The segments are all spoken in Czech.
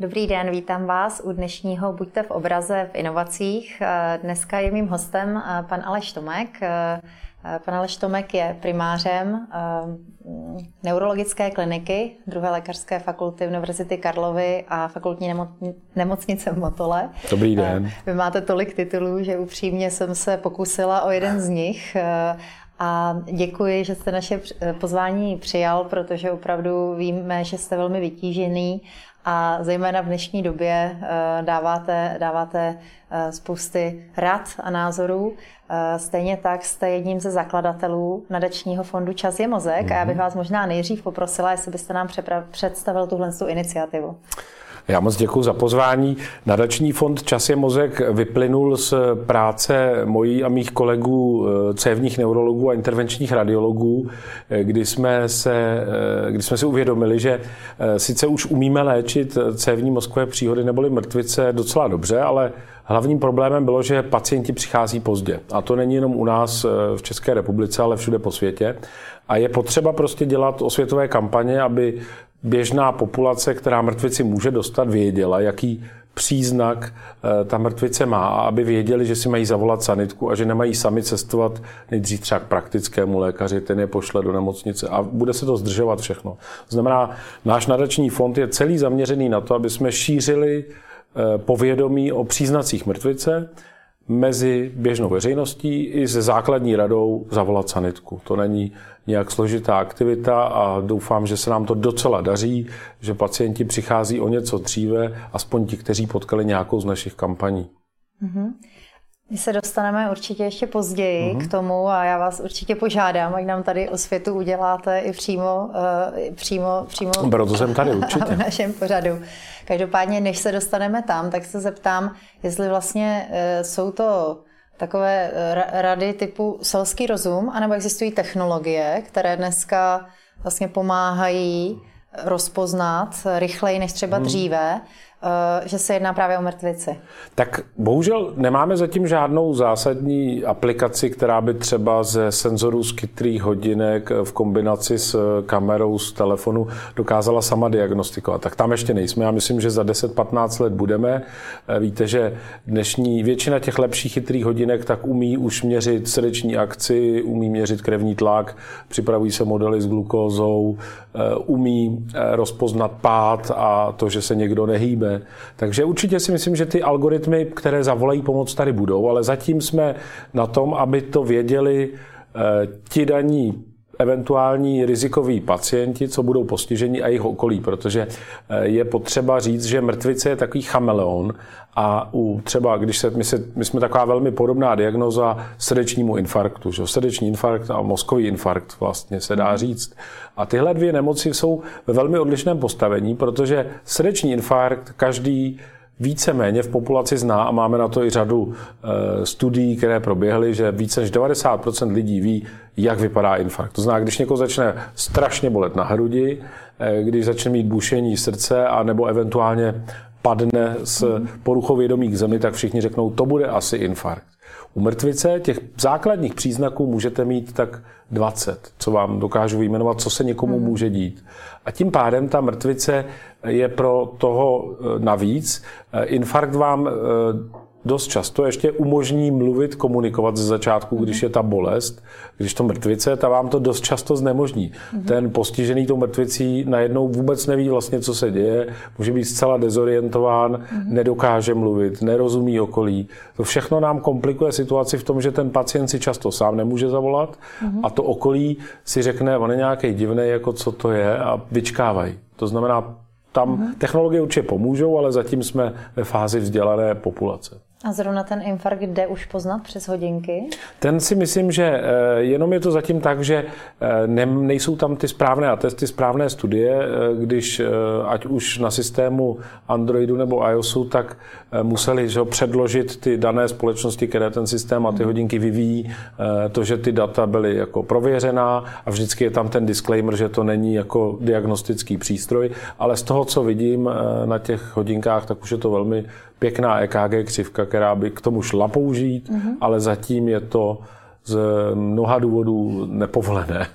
Dobrý den, vítám vás u dnešního Buďte v obraze v inovacích. Dneska je mým hostem pan Aleš Tomek. Pan Aleš Tomek je primářem neurologické kliniky druhé lékařské fakulty Univerzity Karlovy a fakultní nemocnice v Motole. Dobrý den. Vy máte tolik titulů, že upřímně jsem se pokusila o jeden z nich. A děkuji, že jste naše pozvání přijal, protože opravdu víme, že jste velmi vytížený a zejména v dnešní době eh, dáváte, dáváte eh, spousty rad a názorů. Eh, stejně tak jste jedním ze zakladatelů nadačního fondu Čas je mozek mm-hmm. a já bych mhm. vás možná nejdřív poprosila, jestli byste nám představil tuhle iniciativu. Já moc děkuji za pozvání. Nadační fond Čas je mozek vyplynul z práce mojí a mých kolegů eh, cévních neurologů a intervenčních radiologů, eh, kdy jsme, se, eh, kdy jsme si uvědomili, že sice už umíme léčit cévní mozkové příhody neboli mrtvice docela dobře, ale Hlavním problémem bylo, že pacienti přichází pozdě. A to není jenom u nás v České republice, ale všude po světě. A je potřeba prostě dělat osvětové kampaně, aby běžná populace, která mrtvici může dostat, věděla, jaký příznak eh, ta mrtvice má aby věděli, že si mají zavolat sanitku a že nemají sami cestovat nejdřív třeba k praktickému lékaři, ten je pošle do nemocnice a bude se to zdržovat všechno. Znamená, náš nadační fond je celý zaměřený na to, aby jsme šířili eh, povědomí o příznacích mrtvice, mezi běžnou veřejností i se základní radou zavolat sanitku. To není nějak složitá aktivita a doufám, že se nám to docela daří, že pacienti přichází o něco dříve, aspoň ti, kteří potkali nějakou z našich kampaní. Mm-hmm. My se dostaneme určitě ještě později mm-hmm. k tomu a já vás určitě požádám, ať nám tady o světu uděláte i přímo, uh, přímo, přímo Proto jsem tady určitě. v našem pořadu. Každopádně, než se dostaneme tam, tak se zeptám, jestli vlastně uh, jsou to takové uh, rady typu selský rozum, anebo existují technologie, které dneska vlastně pomáhají rozpoznat rychleji než třeba hmm. dříve, Eh, že se jedná právě o mrtvici. Tak bohužel nemáme zatím žádnou zásadní aplikaci, která by třeba ze senzorů z chytrých hodinek v kombinaci s kamerou z telefonu dokázala sama diagnostikovat. Tak tam ještě nejsme. Já myslím, že za 10-15 let budeme. Eh, víte, že dnešní většina těch lepších chytrých hodinek tak umí už měřit srdeční akci, umí měřit krevní tlak, připravují se modely s glukózou, eh, umí rozpoznat pád a to, že se někdo nehýbe bude. Takže určitě si myslím, že ty algoritmy, které zavolají pomoc, tady budou, ale zatím jsme na tom, aby to věděli eh, ti daní eventuální rizikoví pacienti, co budou postiženi a jejich okolí, protože eh, je potřeba říct, že mrtvice je takový chameleon a u třeba, když se, my, se, my jsme taková velmi podobná diagnoza srdečnímu infarktu, že srdeční infarkt a mozkový infarkt vlastně se dá říct. A tyhle dvě nemoci jsou ve velmi odlišném postavení, protože srdeční infarkt každý víceméně v populaci zná a máme na to i řadu e, studií, které proběhly, že více než 90% lidí ví, jak vypadá infarkt. To znamená, když někoho začne strašně bolet na hrudi, e, když začne mít bušení srdce a nebo eventuálně padne s poruchou vědomí k zemi, tak všichni řeknou, to bude asi infarkt. U mrtvice těch základních příznaků můžete mít tak 20, co vám dokážu vyjmenovat, co se někomu může dít. A tím pádem ta mrtvice je pro toho eh, navíc. Eh, infarkt vám eh, dost často ještě umožní mluvit, komunikovat ze začátku, když je ta bolest. Když to mrtvice, ta vám to dost často znemožní. Mm-hmm. Ten postižený tou mrtvicí najednou vůbec neví vlastně, co se děje, může být zcela dezorientován, mm-hmm. nedokáže mluvit, nerozumí okolí. To všechno nám komplikuje situaci v tom, že ten pacient si často sám nemůže zavolat mm-hmm. a to okolí si řekne, on je nějaký divný, jako co to je a vyčkávají. To znamená, tam mm-hmm. technologie určitě pomůžou, ale zatím jsme ve fázi vzdělané populace. A zrovna ten infarkt jde už poznat přes hodinky? Ten si myslím, že eh, jenom je to zatím tak, že eh, nejsou tam ty správné atesty, správné studie, eh, když ať už na systému Androidu nebo iOSu, tak museli že, předložit ty dané společnosti, které ten systém a ty hodinky vyvíjí, to, že ty data byly jako prověřená a vždycky je tam ten disclaimer, že to není jako diagnostický přístroj, ale z toho, co vidím na těch hodinkách, tak už je to velmi pěkná EKG křivka, která by k tomu šla použít, mm-hmm. ale zatím je to z mnoha důvodů nepovolené.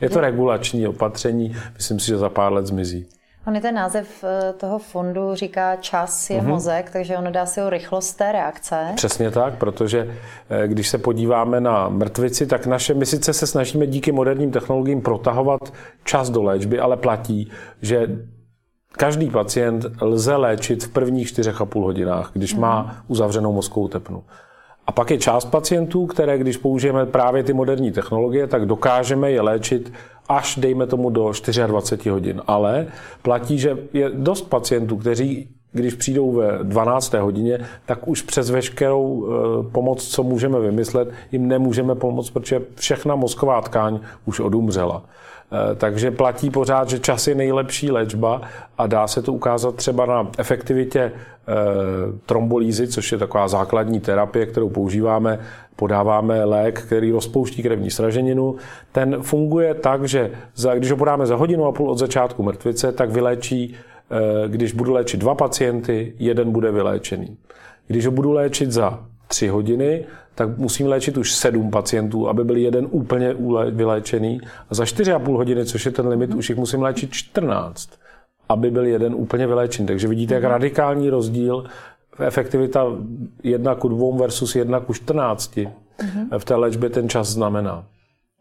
Je to regulační opatření, myslím si, že za pár let zmizí. On je ten název eh, toho fondu říká čas je mm-hmm. mozek, takže ono dá si o rychlost té reakce. Přesně tak, protože eh, když se podíváme na mrtvici, tak naše, my sice se snažíme díky moderním technologiím protahovat čas do léčby, ale platí, že každý pacient lze léčit v prvních čtyřech a půl hodinách, když má mhm. uzavřenou mozkovou tepnu. A pak je část pacientů, které, když použijeme právě ty moderní technologie, tak dokážeme je léčit až, dejme tomu, do 24 hodin. Ale platí, že je dost pacientů, kteří když přijdou ve 12. hodině, tak už přes veškerou eh, pomoc, co můžeme vymyslet, jim nemůžeme pomoct, protože všechna mozková tkáň už odumřela. Eh, takže platí pořád, že čas je nejlepší léčba a dá se to ukázat třeba na efektivitě eh, trombolízy, což je taková základní terapie, kterou používáme. Podáváme lék, který rozpouští krevní sraženinu. Ten funguje tak, že za, když ho podáme za hodinu a půl od začátku mrtvice, tak vyléčí, eh, když budu léčit dva pacienty, jeden bude vyléčený. Když ho budu léčit za tři hodiny, tak musím léčit už sedm pacientů, aby byl jeden úplně vyléčený. A za čtyři a půl hodiny, což je ten limit, už jich musím léčit 14, aby byl jeden úplně vyléčený. Takže vidíte, jak radikální rozdíl efektivita 1 ku 2 versus 1 ku 14 v té léčbě ten čas znamená.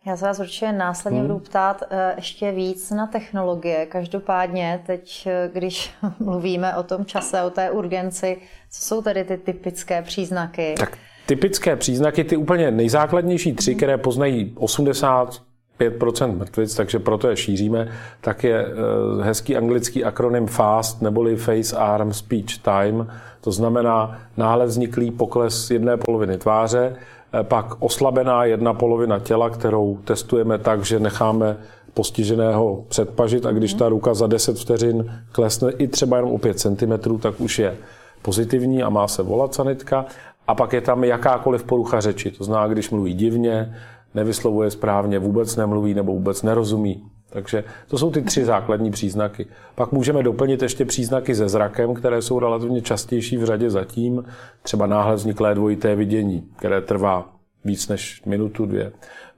Já se vás určitě následně hmm. budu ptát eh, ještě víc na technologie. Každopádně teď, eh, když mluvíme o tom čase, o té urgenci, co jsou tedy ty typické příznaky? Tak typické příznaky, ty úplně nejzákladnější tři, hmm. které poznají 80 5% mrtvic, takže proto je šíříme, tak je eh, hezký anglický akronym FAST, neboli Face Arm Speech Time, to znamená náhle vzniklý pokles jedné poloviny tváře, Eh, pak oslabená jedna polovina těla, kterou testujeme tak, že necháme postiženého předpažit a když ta ruka za 10 vteřin klesne i třeba jenom o 5 cm, tak už je pozitivní a má se volat sanitka. A pak je tam jakákoliv porucha řeči, to znamená, když mluví divně, nevyslovuje správně, vůbec nemluví nebo vůbec nerozumí. Takže to jsou ty tři základní příznaky. Pak můžeme doplnit ještě příznaky se zrakem, které jsou relativně častější v řadě zatím, třeba náhle vzniklé dvojité vidění, které trvá víc než minutu, dvě.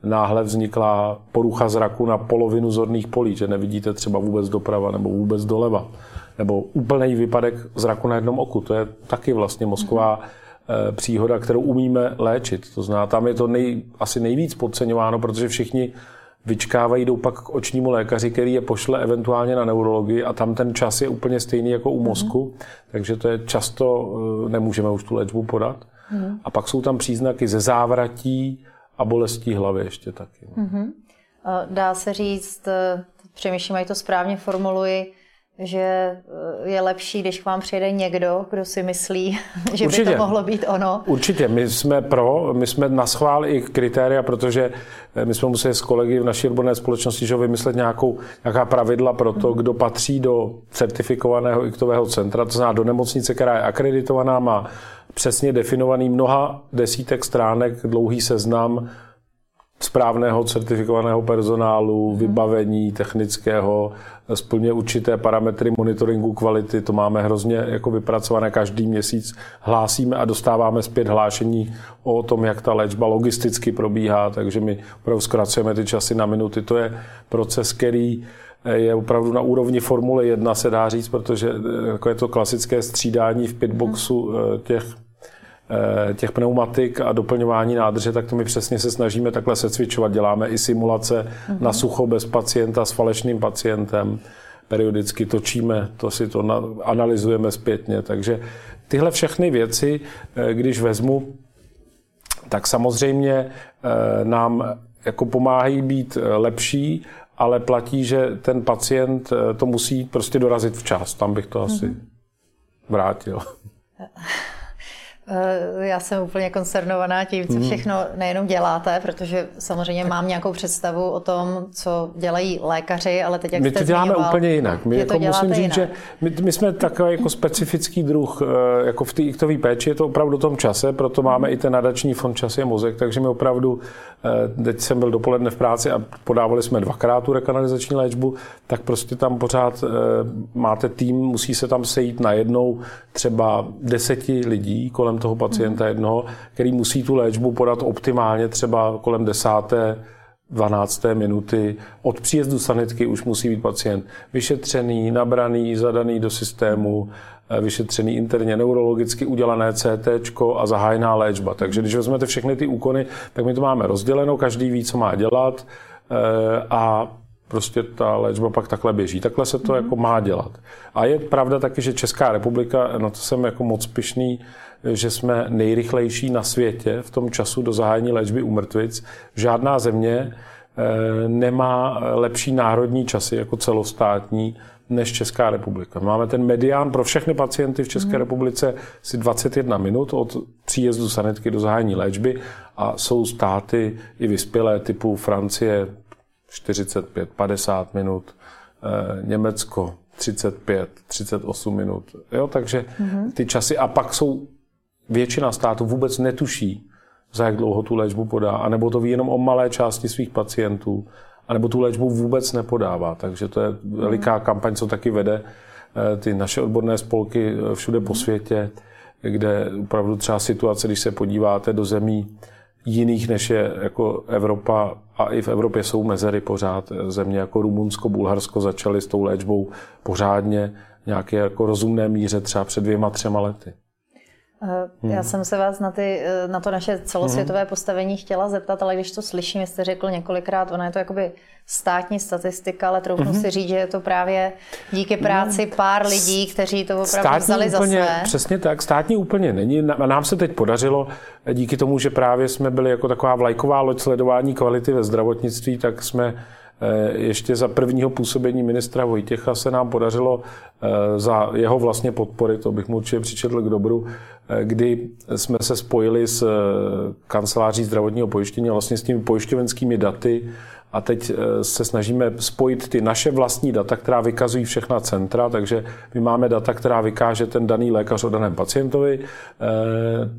Náhle vznikla porucha zraku na polovinu zorných polí, že nevidíte třeba vůbec doprava nebo vůbec doleva. Nebo úplný výpadek zraku na jednom oku. To je taky vlastně mozková eh, příhoda, kterou umíme léčit. To znamená, tam je to nej, asi nejvíc podceňováno, protože všichni vyčkávají, jdou pak k očnímu lékaři, který je pošle eventuálně na neurologii a tam ten čas je úplně stejný jako u mozku, mm-hmm. takže to je často, eh, nemůžeme už tu léčbu podat. Mm-hmm. A pak jsou tam příznaky ze závratí a bolestí hlavy ještě taky. Mm-hmm. Dá se říct, eh, přemýšlím, jak to správně formuluji, že eh, je lepší, když k vám přijde někdo, kdo si myslí, že Určitě. by to mohlo být ono. Určitě, my jsme pro, my jsme na schvál i kritéria, protože eh, my jsme museli s kolegy v naší odborné společnosti že vymyslet nějakou, nějaká pravidla pro to, kdo patří do certifikovaného iktového centra, to znamená do nemocnice, která je akreditovaná, má přesně definovaný mnoha desítek stránek dlouhý seznam správného certifikovaného personálu, mhm. vybavení technického, splně určité parametry monitoringu kvality, to máme hrozně jako vypracované každý měsíc, hlásíme a dostáváme zpět hlášení o tom, jak ta léčba logisticky probíhá, takže my opravdu zkracujeme ty časy na minuty. To je proces, který je opravdu na úrovni Formule 1, se dá říct, protože jako je to klasické střídání v pitboxu mhm. těch Eh, těch pneumatik a doplňování nádrže, tak to my přesně se snažíme takhle se cvičovat. Děláme i simulace mm-hmm. na sucho bez pacienta s falešným pacientem. Periodicky točíme, to si to analyzujeme zpětně. Takže tyhle všechny věci, eh, když vezmu, tak samozřejmě eh, nám jako pomáhají být lepší, ale platí, že ten pacient to musí prostě dorazit včas. Tam bych to asi mm-hmm. vrátil. Eh, já jsem úplně koncernovaná tím, co hmm. všechno nejenom děláte, protože samozřejmě mám nějakou představu o tom, co dělají lékaři, ale teď jak My to děláme zmiňoval, úplně jinak. My jako musím říct, jinak. že my, my jsme takový jako specifický druh, eh, jako v té iktové péči je to opravdu v tom čase, proto máme i ten nadační fond Čas je mozek, takže my opravdu, eh, teď jsem byl dopoledne v práci a podávali jsme dvakrát tu rekanalizační léčbu, tak prostě tam pořád máte tým, musí se tam sejít na jednou třeba deseti lidí kolem toho pacienta jednoho, který musí tu léčbu podat optimálně třeba kolem desáté 12. minuty od příjezdu sanitky už musí být pacient vyšetřený, nabraný, zadaný do systému, eh, vyšetřený interně neurologicky udělané CT a zahájená léčba. Takže když vezmete všechny ty úkony, tak my to máme rozděleno, každý ví, co má dělat eh, a prostě ta léčba pak takhle běží. Takhle se to mm-hmm. jako má dělat. A je pravda taky, že Česká republika, na to jsem jako moc pišný, že jsme nejrychlejší na světě v tom času do zahájení léčby u mrtvic. Žádná země eh, nemá lepší národní časy jako celostátní než Česká republika. Máme ten medián pro všechny pacienty v České hmm. republice si 21 minut od příjezdu sanitky do zahájení léčby a jsou státy i vyspělé typu Francie 45, 50 minut, eh, Německo 35, 38 minut. Jo, takže hmm. ty časy a pak jsou většina států vůbec netuší, za jak dlouho tu léčbu podá, anebo to ví jenom o malé části svých pacientů, anebo tu léčbu vůbec nepodává. Takže to je veliká kampaň, co taky vede eh, ty naše odborné spolky eh, všude po světě, kde opravdu třeba situace, když se podíváte do zemí jiných, než je jako Evropa, a i v Evropě jsou mezery pořád, země jako Rumunsko, Bulharsko začaly s tou léčbou pořádně nějaké jako rozumné míře třeba před dvěma, třema lety. Hmm. Já jsem se vás na, ty, eh, na to naše celosvětové hmm. postavení chtěla zeptat, ale když to slyším, jste řekl několikrát, ona je to jakoby státní statistika, ale troufnu hmm. si říct, že je to právě díky práci no, pár lidí, kteří to opravdu státní vzali úplně, za své. Přesně tak, státní úplně není. Nám se teď podařilo, díky tomu, že právě jsme byli jako taková vlajková loď sledování kvality ve zdravotnictví, tak jsme Eh, ještě za prvního působení ministra Vojtěcha se nám podařilo eh, za jeho vlastně podpory, to bych mu určitě přičetl k dobru, eh, kdy jsme se spojili s kanceláří zdravotního pojištění, vlastně s těmi pojišťovenskými daty a teď se snažíme spojit ty naše vlastní data, která vykazují všechna centra, takže my máme data, která vykáže ten daný lékař o daném pacientovi,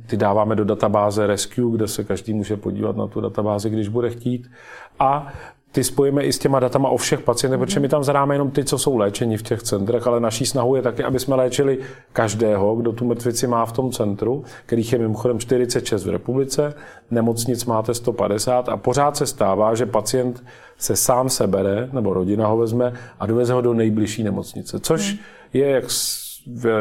ty dáváme do databáze Rescue, kde se každý může podívat na tu databázi, když bude chtít. A ty spojíme i s těma datama o všech pacientech, protože my tam zadáme jenom ty, co jsou léčeni v těch centrech, ale naší snahou je taky, aby jsme léčili každého, kdo tu mrtvici má v tom centru, kterých je mimochodem 46 v republice, nemocnic máte 150 a pořád se stává, že pacient se sám sebere, nebo rodina ho vezme a doveze ho do nejbližší nemocnice, což hmm. je jak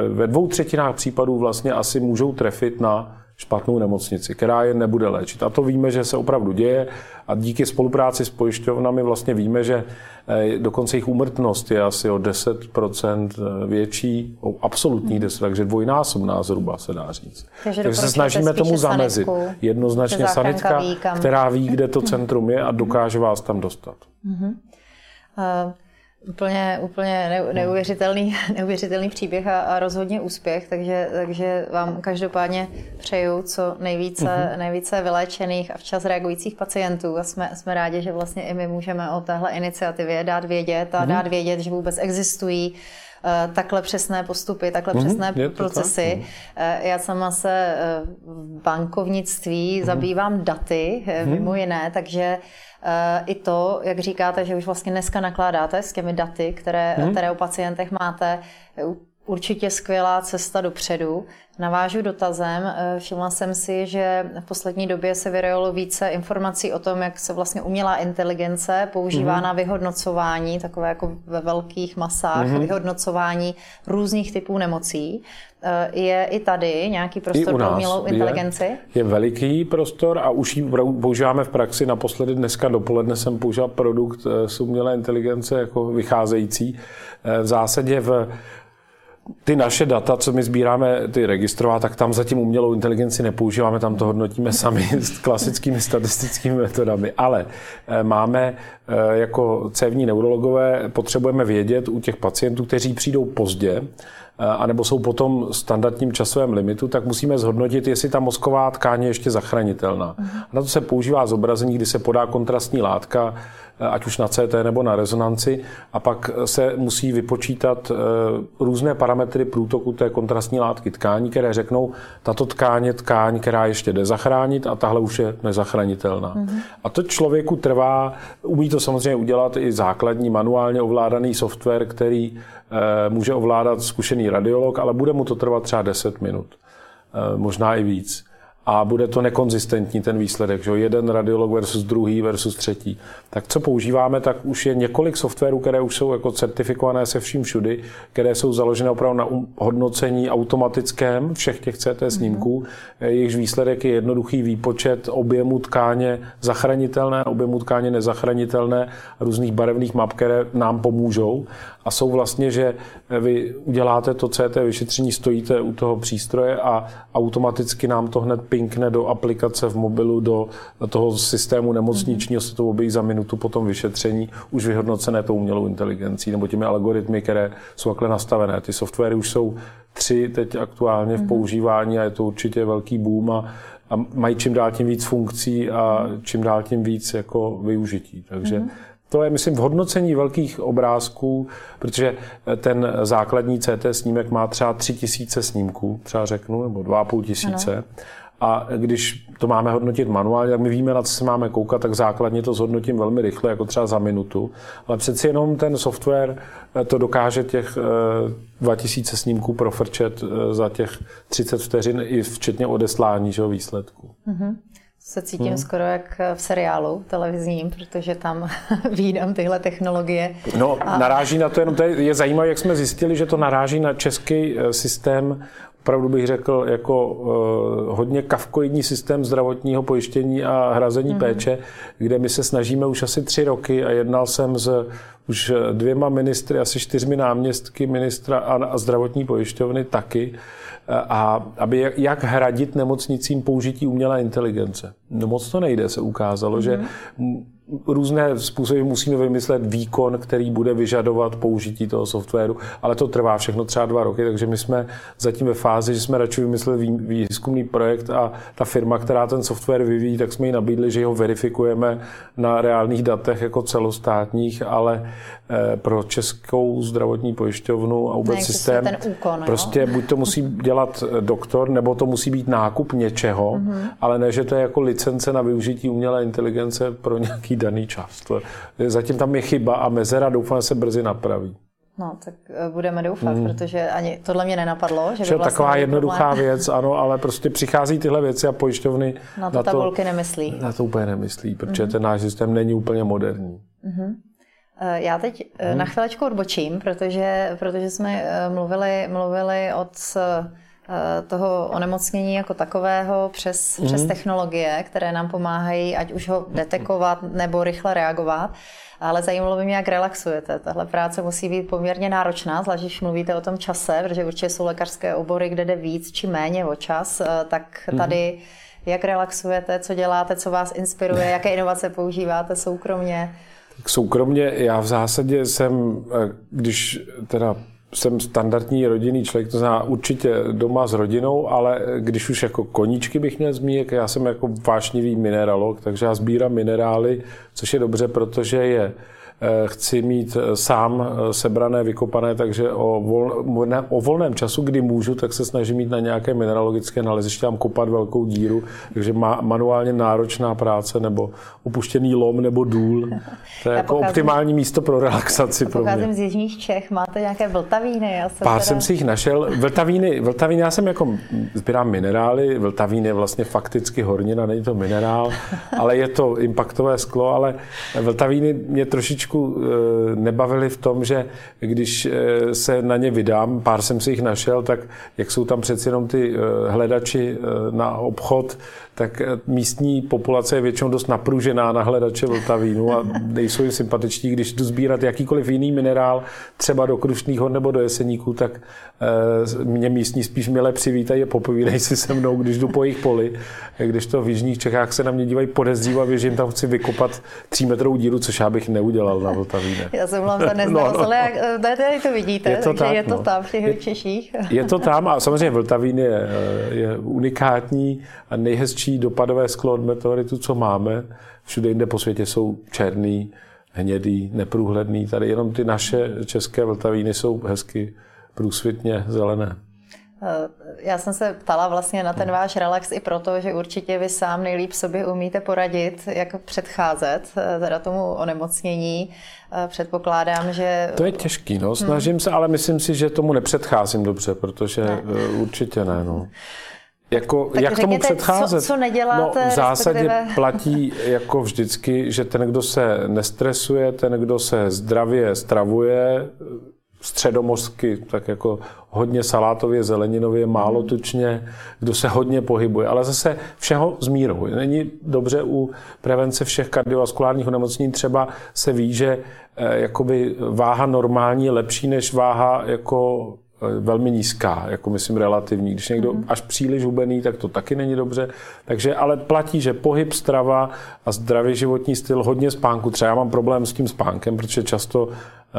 ve dvou třetinách případů vlastně asi můžou trefit na špatnou nemocnici, která je nebude léčit. A to víme, že se opravdu děje a díky spolupráci s pojišťovnami vlastně víme, že eh, dokonce jejich úmrtnost je asi o 10% eh, větší, o absolutní 10, takže dvojnásobná zhruba se dá říct. Takže, takže se snažíme tomu zamezit. Sanitku, Jednoznačně sanitka, ví, která ví, kde to centrum je a dokáže vás tam dostat. Uh-huh. Úplně, úplně neuvěřitelný, neuvěřitelný příběh a, a rozhodně úspěch, takže, takže vám každopádně přeju co nejvíce, uh-huh. nejvíce vyléčených a včas reagujících pacientů a jsme, jsme rádi, že vlastně i my můžeme o téhle iniciativě dát vědět a uh-huh. dát vědět, že vůbec existují uh, takhle přesné postupy, takhle uh-huh. přesné procesy. Tak. Uh, já sama se uh, v bankovnictví uh-huh. zabývám daty, uh-huh. mimo jiné, takže i to, jak říkáte, že už vlastně dneska nakládáte s těmi daty, které, hmm. které o pacientech máte, určitě skvělá cesta dopředu. Navážu dotazem. Eh, všimla jsem si, že v poslední době se vyrojilo více informací o tom, jak se vlastně umělá inteligence používá mm-hmm. na vyhodnocování, takové jako ve velkých masách, mm-hmm. vyhodnocování různých typů nemocí. Eh, je i tady nějaký prostor pro umělou inteligenci? Je, je veliký prostor a už ji používáme v praxi. Naposledy dneska dopoledne jsem použil produkt eh, z umělé inteligence jako vycházející. V zásadě v ty naše data, co my sbíráme, ty registrovat, tak tam zatím umělou inteligenci nepoužíváme, tam to hodnotíme sami s klasickými statistickými metodami. Ale eh, máme eh, jako cévní neurologové, potřebujeme vědět u těch pacientů, kteří přijdou pozdě, eh, anebo jsou potom standardním časovém limitu, tak musíme zhodnotit, jestli ta mozková tkáň je ještě zachránitelná. Uh-huh. Na to se používá zobrazení, kdy se podá kontrastní látka, ať už na CT nebo na rezonanci, a pak se musí vypočítat eh, různé parametry průtoku té kontrastní látky tkání, které řeknou, tato tkáň je tkáň, která ještě jde zachránit a tahle už je nezachranitelná. Mm-hmm. A to člověku trvá, umí to samozřejmě udělat i základní manuálně ovládaný software, který eh, může ovládat zkušený radiolog, ale bude mu to trvat třeba 10 minut, možná i víc. A bude to nekonzistentní ten výsledek, že jeden radiolog versus druhý versus třetí. Tak co používáme, tak už je několik softwarů, které už jsou jako certifikované se vším všudy, které jsou založené opravdu na um, hodnocení automatickém všech těch CT snímků. Mm-hmm. Jejichž výsledek je jednoduchý výpočet objemu tkáně zachránitelné, objemu tkáně nezachranitelné, různých barevných map, které nám pomůžou a jsou vlastně, že vy uděláte to CT vyšetření, stojíte u toho přístroje a automaticky nám to hned pinkne do aplikace v mobilu, do toho systému nemocničního, se to objeví za minutu po tom vyšetření, už vyhodnocené tou umělou inteligencí nebo těmi algoritmy, které jsou takhle nastavené. Ty softwary už jsou tři teď aktuálně v mhm. používání a je to určitě velký boom a, a mají čím dál tím víc funkcí a čím dál tím víc jako využití. Takže mm-hmm. To je, myslím, v hodnocení velkých obrázků, protože ten základní CT snímek má třeba tři tisíce snímků, třeba řeknu, nebo dva a půl tisíce. Ano. A když to máme hodnotit manuálně, tak my víme, na co se máme koukat, tak základně to zhodnotím velmi rychle, jako třeba za minutu. Ale přeci jenom ten software to dokáže těch 2000 snímků profrčet eh, za těch 30 vteřin i včetně odeslání že, výsledku. Mm-hmm se cítím hmm. skoro jak v seriálu televizním, protože tam výdám tyhle technologie. No, a... naráží na to jenom, to je, je zajímavé, jak jsme zjistili, že to naráží na český eh, systém opravdu bych řekl, jako uh, hodně kavkoidní systém zdravotního pojištění a hrazení mm. péče, kde my se snažíme už asi tři roky a jednal jsem s už dvěma ministry, asi čtyřmi náměstky ministra a, a zdravotní pojišťovny taky, a aby jak hradit nemocnicím použití umělé inteligence. No moc to nejde, se ukázalo, mm-hmm. že mhm různé způsoby musíme vymyslet výkon, který bude vyžadovat použití toho softwaru, ale to trvá všechno třeba dva roky, takže my jsme zatím ve fázi, že jsme radši vymysleli výzkumný projekt a ta firma, která ten software vyvíjí, tak jsme ji nabídli, že ho verifikujeme na reálných datech jako celostátních, ale eh, pro českou zdravotní pojišťovnu a vůbec systém, ten úkon, prostě jo? buď to musí dělat doktor, nebo to musí být nákup něčeho, mm-hmm. ale ne, že to je jako licence na využití umělé inteligence pro nějaký daný čas. To, zatím tam je chyba a mezera, doufám, se brzy napraví. No, tak eh, budeme doufat, hmm. protože ani tohle mě nenapadlo. Že by vlastně taková jednoduchá problém. věc, ano, ale prostě přichází tyhle věci a pojišťovny na to, na tabulky nemyslí. Na to úplně nemyslí, protože hmm. ten náš systém není úplně moderní. Hmm. Já teď hmm. na chvilečku odbočím, protože, protože jsme mluvili, mluvili od toho onemocnění jako takového přes, mm-hmm. přes technologie, které nám pomáhají, ať už ho detekovat nebo rychle reagovat. Ale zajímalo by mě, jak relaxujete. Tahle práce musí být poměrně náročná, zvlášť když mluvíte o tom čase, protože určitě jsou lékařské obory, kde jde víc či méně o čas. Eh, tak mhm. tady jak relaxujete, co děláte, co vás inspiruje, jaké inovace používáte soukromně? Tak soukromně já v zásadě jsem, eh, když teda jsem standardní rodinný člověk, to znamená určitě doma s rodinou, ale když už jako koníčky bych měl zmínit, já jsem jako vášnivý mineralog, takže já sbírám minerály, což je dobře, protože je chci mít eh, sám eh, sebrané, vykopané, takže o, vol, o volném času, kdy můžu, tak se snažím mít na nějaké mineralogické naleziště, tam kopat velkou díru, takže má manuálně náročná práce nebo opuštěný lom nebo důl. To je Já jako pocházím, optimální místo pro relaxaci pro mě. z Jižních Čech, máte nějaké vltavíny? Já jsem Pár teda... jsem si jich našel. Vltavíny, vltavíny, já jsem jako sbírám minerály, vltavín je vlastně fakticky hornina, není to minerál, ale je to impaktové sklo, ale vltavíny mě trošičku trošičku eh, nebavili v tom, že když eh, se na ně vydám, pár jsem si jich našel, tak jak jsou tam přeci jenom ty eh, hledači na obchod, tak místní populace je většinou dost napružená na hledače vltavínu a nejsou jim sympatičtí. Když jdu sbírat jakýkoliv jiný minerál, třeba do Krušných hor nebo do Jeseníků, tak mě místní spíš milé přivítají a popovídají si se mnou, když jdu po jejich poli. Když to v Jižních Čechách se na mě dívají podezřívavě, že jim tam chci vykopat třímetrovou díru, což já bych neudělal na Vltavíne. Já jsem vám to neznala, no, no. ale jak, tady to vidíte, je to takže tak, je to no. tam v těch je, Češích. Je to tam a samozřejmě Vltavín je, je unikátní a nejhezčí dopadové sklo od meteoritu, co máme. Všude jinde po světě jsou černý, hnědý, neprůhledný. Tady jenom ty naše české Vltavíny jsou hezky průsvitně zelené. Eh, já jsem se ptala vlastně na ten váš relax i proto, že určitě vy sám nejlíp sobě umíte poradit, jak předcházet eh, teda tomu onemocnění. Eh, předpokládám, že... To je těžký, no. Snažím hmm. se, ale myslím si, že tomu nepředcházím dobře, protože ne. určitě ne, no. Jako, tak jak řekněte, tomu předcházet? Co, co neděláte? No, v zásadě respektive... platí jako vždycky, že ten, kdo se nestresuje, ten, kdo se zdravě stravuje, středomořsky, tak jako hodně salátově, zeleninově, málo mhm. tučně, kdo se hodně pohybuje, ale zase všeho s mírou. Není dobře u prevence všech kardiovaskulárních onemocnění třeba se ví, že eh, jakoby váha normální je lepší než váha jako eh, velmi nízká, jako myslím relativní. Když někdo mm. až příliš hubený, tak to taky není dobře. Takže ale platí, že pohyb, strava a zdravý životní styl, hodně spánku. Třeba já mám problém s tím spánkem, protože často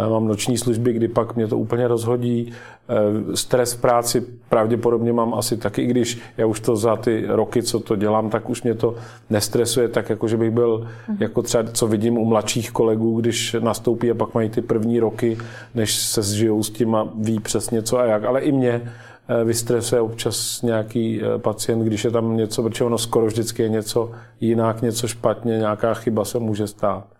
mám noční služby, kdy pak mě to úplně rozhodí. Eh, stres v práci pravděpodobně mám asi taky, i když já už to za ty roky, co to dělám, tak už mě to nestresuje, tak jako, že bych byl, mhm. jako třeba, co vidím u mladších kolegů, když nastoupí a pak mají ty první roky, než se zžijou s tím a ví přesně co a jak. Ale i mě eh, vystresuje občas nějaký pacient, když je tam něco, protože ono skoro vždycky je něco jinak, něco špatně, nějaká chyba se může stát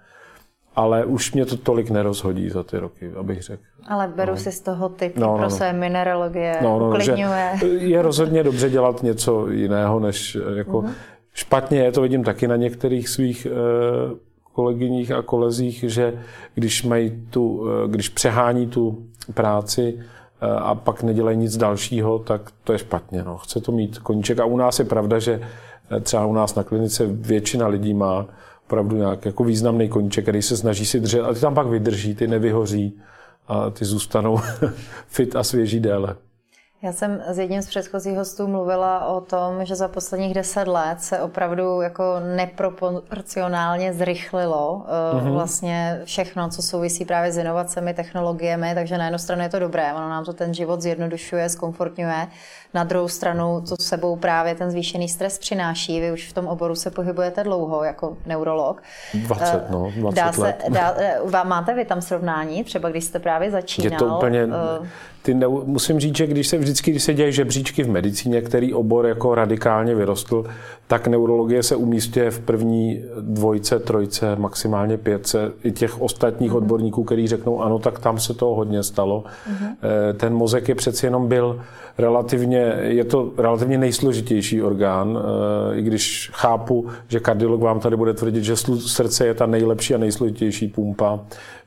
ale už mě to tolik nerozhodí za ty roky, abych řekl. Ale beru no. si z toho typ no, no, pro no. své mineralogie, no, no, uklidňuje. Je rozhodně dobře dělat něco jiného, než eh, jako uh-huh. špatně je, to vidím taky na některých svých uh, kolegyních a kolezích, že když mají tu, uh, když přehání tu práci a pak nedělají nic dalšího, tak to je špatně. No. Chce to mít koníček. A u nás je pravda, že třeba u nás na klinice většina lidí má opravdu nějak jako významný koníček, který se snaží si držet a ty tam pak vydrží, ty nevyhoří a ty zůstanou fit a svěží déle. Já jsem s jedním z předchozích hostů mluvila o tom, že za posledních deset let se opravdu jako neproporcionálně zrychlilo mm-hmm. vlastně všechno, co souvisí právě s inovacemi, technologiemi, takže na jednu stranu je to dobré, ono nám to ten život zjednodušuje, zkomfortňuje, na druhou stranu to sebou právě ten zvýšený stres přináší. Vy už v tom oboru se pohybujete dlouho jako neurolog. 20, eh, no, 20 dá se, let. Dá, eh, máte vy tam srovnání, třeba když jste právě začínal? Je to úplně... Uh, ty ne, musím říct, že když se vždycky, když se dějí žebříčky v medicíně, který obor jako radikálně vyrostl, tak neurologie se umístuje v první dvojce, trojce, maximálně pětce. I těch ostatních mm-hmm. odborníků, kteří řeknou ano, tak tam se toho hodně stalo. Mm-hmm. Ten mozek je přeci jenom byl relativně, je to relativně nejsložitější orgán, eh, i když chápu, že kardiolog vám tady bude tvrdit, že srdce je ta nejlepší a nejsložitější pumpa,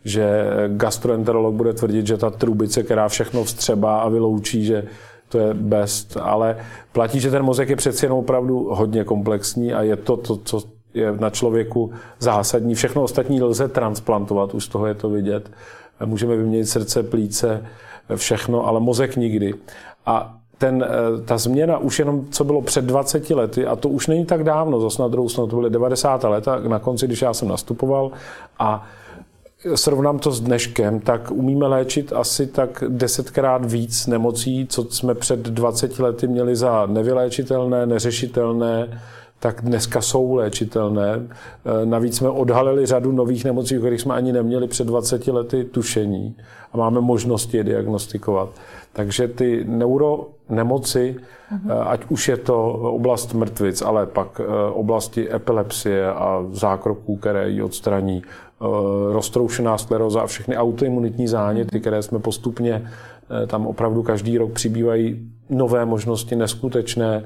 že gastroenterolog bude tvrdit, že ta trubice, která všechno vstřebá a vyloučí, že to je best, ale platí, že ten mozek je přeci jenom opravdu hodně komplexní a je to, to co je na člověku zásadní. Všechno ostatní lze transplantovat, už z toho je to vidět. Můžeme vyměnit srdce, plíce, všechno, ale mozek nikdy. A ten, eh, ta změna už jenom, co bylo před 20 lety, a to už není tak dávno, zase na druhou stranu, to byly 90. leta, na konci, když já jsem nastupoval a srovnám to s dneškem, tak umíme léčit asi tak desetkrát víc nemocí, co jsme před 20 lety měli za nevyléčitelné, neřešitelné, tak dneska jsou léčitelné. Eh, navíc jsme odhalili řadu nových nemocí, o kterých jsme ani neměli před 20 lety tušení a máme možnosti je diagnostikovat. Takže ty neuronemoci, mm-hmm. ať už je to oblast mrtvic, ale pak eh, oblasti epilepsie a zákroků, které ji odstraní, eh, roztroušená skleroza a všechny autoimunitní záněty, mhm. které jsme postupně tam opravdu každý rok přibývají nové možnosti neskutečné,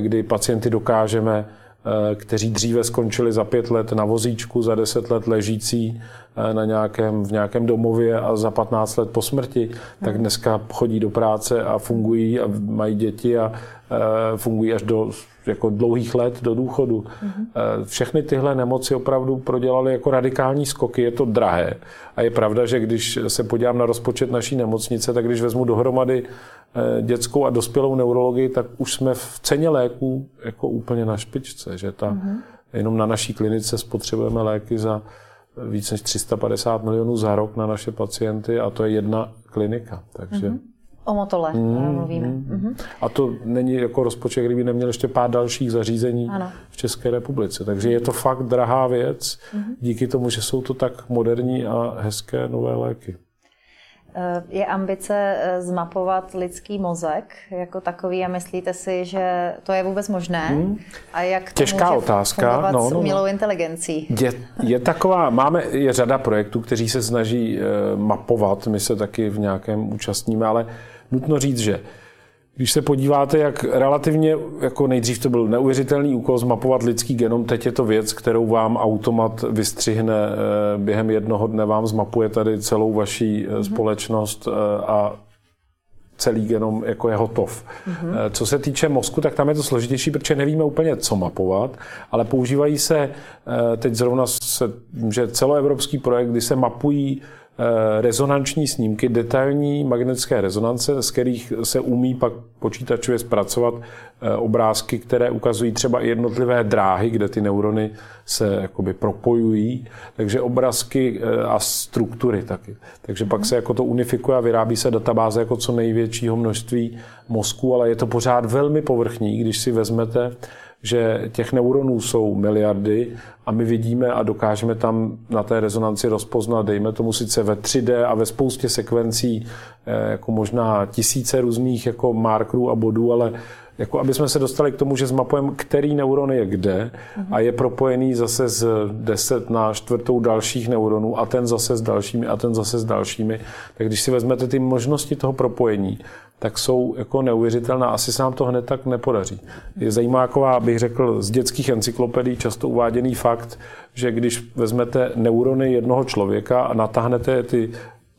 kdy pacienty dokážeme Eh, kteří dříve skončili za pět let na vozíčku, za deset let ležící eh, na nějakém, v nějakém domově a za 15 let po smrti, tak hmm. dneska chodí do práce a fungují a mají děti a eh, fungují až do jako dlouhých let do důchodu. Mm-hmm. Všechny tyhle nemoci opravdu prodělaly jako radikální skoky, je to drahé. A je pravda, že když se podívám na rozpočet naší nemocnice, tak když vezmu dohromady Eh, dětskou a dospělou neurologii, tak už jsme v ceně léků jako úplně na špičce, že ta, mm-hmm. jenom na naší klinice spotřebujeme léky za víc než 350 milionů za rok na naše pacienty a to je jedna klinika. Takže mm-hmm. O motole mm, mluvíme. Mm. Mm-hmm. A to není jako rozpočet, kdyby neměl ještě pár dalších zařízení ano. v České republice. Takže je to fakt drahá věc, mm-hmm. díky tomu, že jsou to tak moderní a hezké nové léky. Eh, je ambice eh, zmapovat lidský mozek jako takový a myslíte si, že to je vůbec možné? Hmm. A jak to Těžká může otázka. No, s no, umělou no. inteligencí? Je, je taková, máme je řada projektů, kteří se snaží eh, mapovat, my se taky v nějakém účastníme, ale nutno říct, že Když se podíváte, jak relativně, jako nejdřív to byl neuvěřitelný úkol zmapovat lidský genom, teď je to věc, kterou vám automat vystřihne eh, během jednoho dne, vám zmapuje tady celou vaší mm-hmm. společnost a celý genom jako je hotov. Mm-hmm. Co se týče mozku, tak tam je to složitější, protože nevíme úplně, co mapovat, ale používají se, teď zrovna se, že celoevropský projekt, kdy se mapují Eh, rezonanční snímky, detailní magnetické rezonance, z kterých se umí pak počítačově zpracovat eh, obrázky, které ukazují třeba jednotlivé dráhy, kde ty neurony se jakoby propojují, takže obrázky eh, a struktury taky. Takže pak se jako to unifikuje a vyrábí se databáze jako co největšího množství mozku, ale je to pořád velmi povrchní, když si vezmete že těch neuronů jsou miliardy a my vidíme a dokážeme tam na té rezonanci rozpoznat, dejme tomu sice ve 3D a ve spoustě sekvencí eh, jako možná tisíce různých jako markerů a bodů, ale jako aby jsme se dostali k tomu, že zmapujeme, který neuron je kde a je propojený zase z 10 na čtvrtou dalších neuronů a ten zase s dalšími a ten zase s dalšími. Tak když si vezmete ty možnosti toho propojení, tak jsou jako neuvěřitelná. Asi se nám to hned tak nepodaří. Je zajímavá, bych řekl, z dětských encyklopedií často uváděný fakt, že když vezmete neurony jednoho člověka a natáhnete ty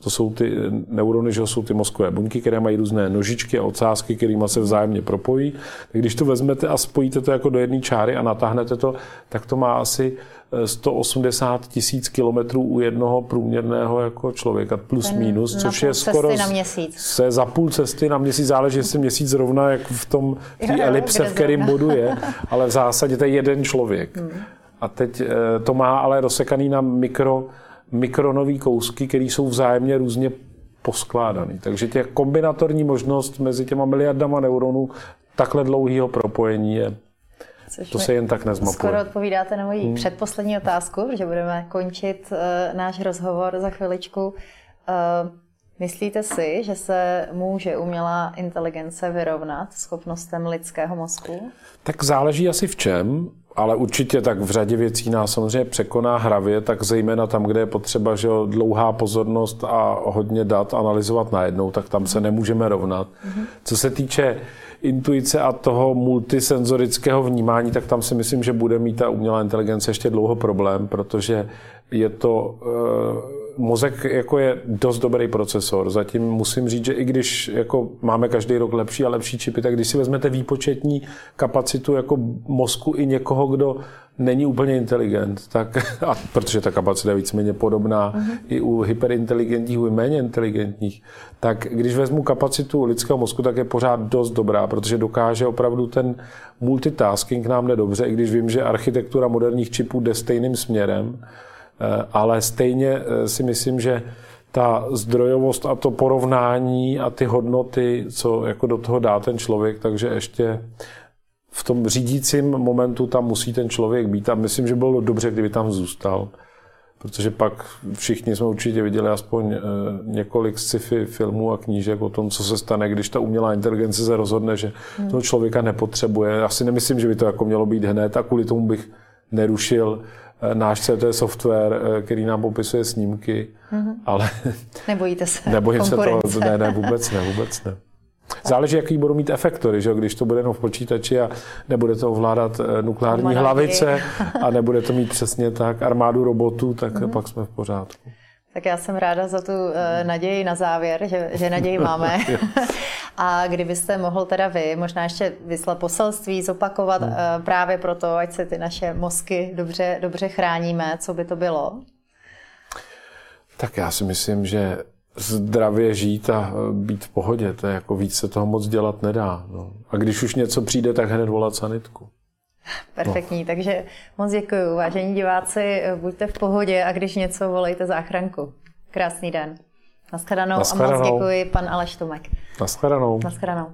to jsou ty neurony, že jsou ty mozkové buňky, které mají různé nožičky a ocásky, kterými se vzájemně propojí. Tak když to vezmete a spojíte to jako do jedné čáry a natáhnete to, tak to má asi 180 tisíc kilometrů u jednoho průměrného jako člověka, plus Ten minus, což je skoro na měsíc. se za půl cesty na měsíc, záleží, jestli měsíc zrovna, jak v tom té elipse, v kterém bodu je, ale v zásadě to je jeden člověk. Hmm. A teď eh, to má ale rozsekaný na mikro, mikronový kousky, které jsou vzájemně různě poskládaný. Takže těch kombinatorní možnost mezi těma miliardama neuronů takhle dlouhého propojení je Což to se jen tak nezmapuje. Skoro odpovídáte na moji hmm. předposlední otázku, protože budeme končit uh, náš rozhovor za chviličku. Uh, myslíte si, že se může umělá inteligence vyrovnat schopnostem lidského mozku? Tak záleží asi v čem, ale určitě tak v řadě věcí nás samozřejmě překoná hravě, tak zejména tam, kde je potřeba že dlouhá pozornost a hodně dat analyzovat najednou, tak tam se nemůžeme rovnat. Co se týče intuice a toho multisenzorického vnímání, tak tam si myslím, že bude mít ta umělá inteligence ještě dlouho problém, protože je to uh, mozek jako je dost dobrý procesor. Zatím musím říct, že i když jako máme každý rok lepší a lepší čipy, tak když si vezmete výpočetní kapacitu jako mozku i někoho, kdo není úplně inteligent, tak, a protože ta kapacita je víceméně podobná uh-huh. i u hyperinteligentních, u méně inteligentních, tak když vezmu kapacitu lidského mozku, tak je pořád dost dobrá, protože dokáže opravdu ten multitasking nám nedobře, i když vím, že architektura moderních čipů jde stejným směrem, ale stejně eh, si myslím, že ta zdrojovost a to porovnání a ty hodnoty, co jako do toho dá ten člověk, takže ještě v tom řídícím momentu tam musí ten člověk být a myslím, že bylo dobře, kdyby tam zůstal. Protože pak všichni jsme určitě viděli aspoň eh, několik sci-fi filmů a knížek o tom, co se stane, když ta umělá inteligence se rozhodne, že hmm. toho člověka nepotřebuje. Já si nemyslím, že by to jako mělo být hned a kvůli tomu bych nerušil eh, náš CT software, eh, který nám popisuje snímky, mm-hmm. ale... Nebojíte se Nebojím se toho, ne, ne, vůbec ne, vůbec ne. Záleží, jaký budou mít efektory, že? když to bude jenom v počítači a nebude to ovládat eh, nukleární hlavice a nebude to mít přesně tak armádu robotů, tak mm-hmm. pak jsme v pořádku. Tak já jsem ráda za tu uh, naději na závěr, že, že naději máme. a kdybyste mohl teda vy možná ještě vyslat poselství, zopakovat hmm. uh, právě proto, ať se ty naše mozky dobře, dobře chráníme, co by to bylo? Tak já si myslím, že zdravě žít a e, být v pohodě. To je jako víc se toho moc dělat nedá. No. A když už něco přijde, tak hned volat sanitku. Perfektní, no. takže moc děkuji. Vážení diváci, buďte v pohodě a když něco, volejte záchranku. Krásný den. Naschledanou, Naschledanou. a moc děkuji, pan Aleš Tomek. Naschledanou. Naschledanou.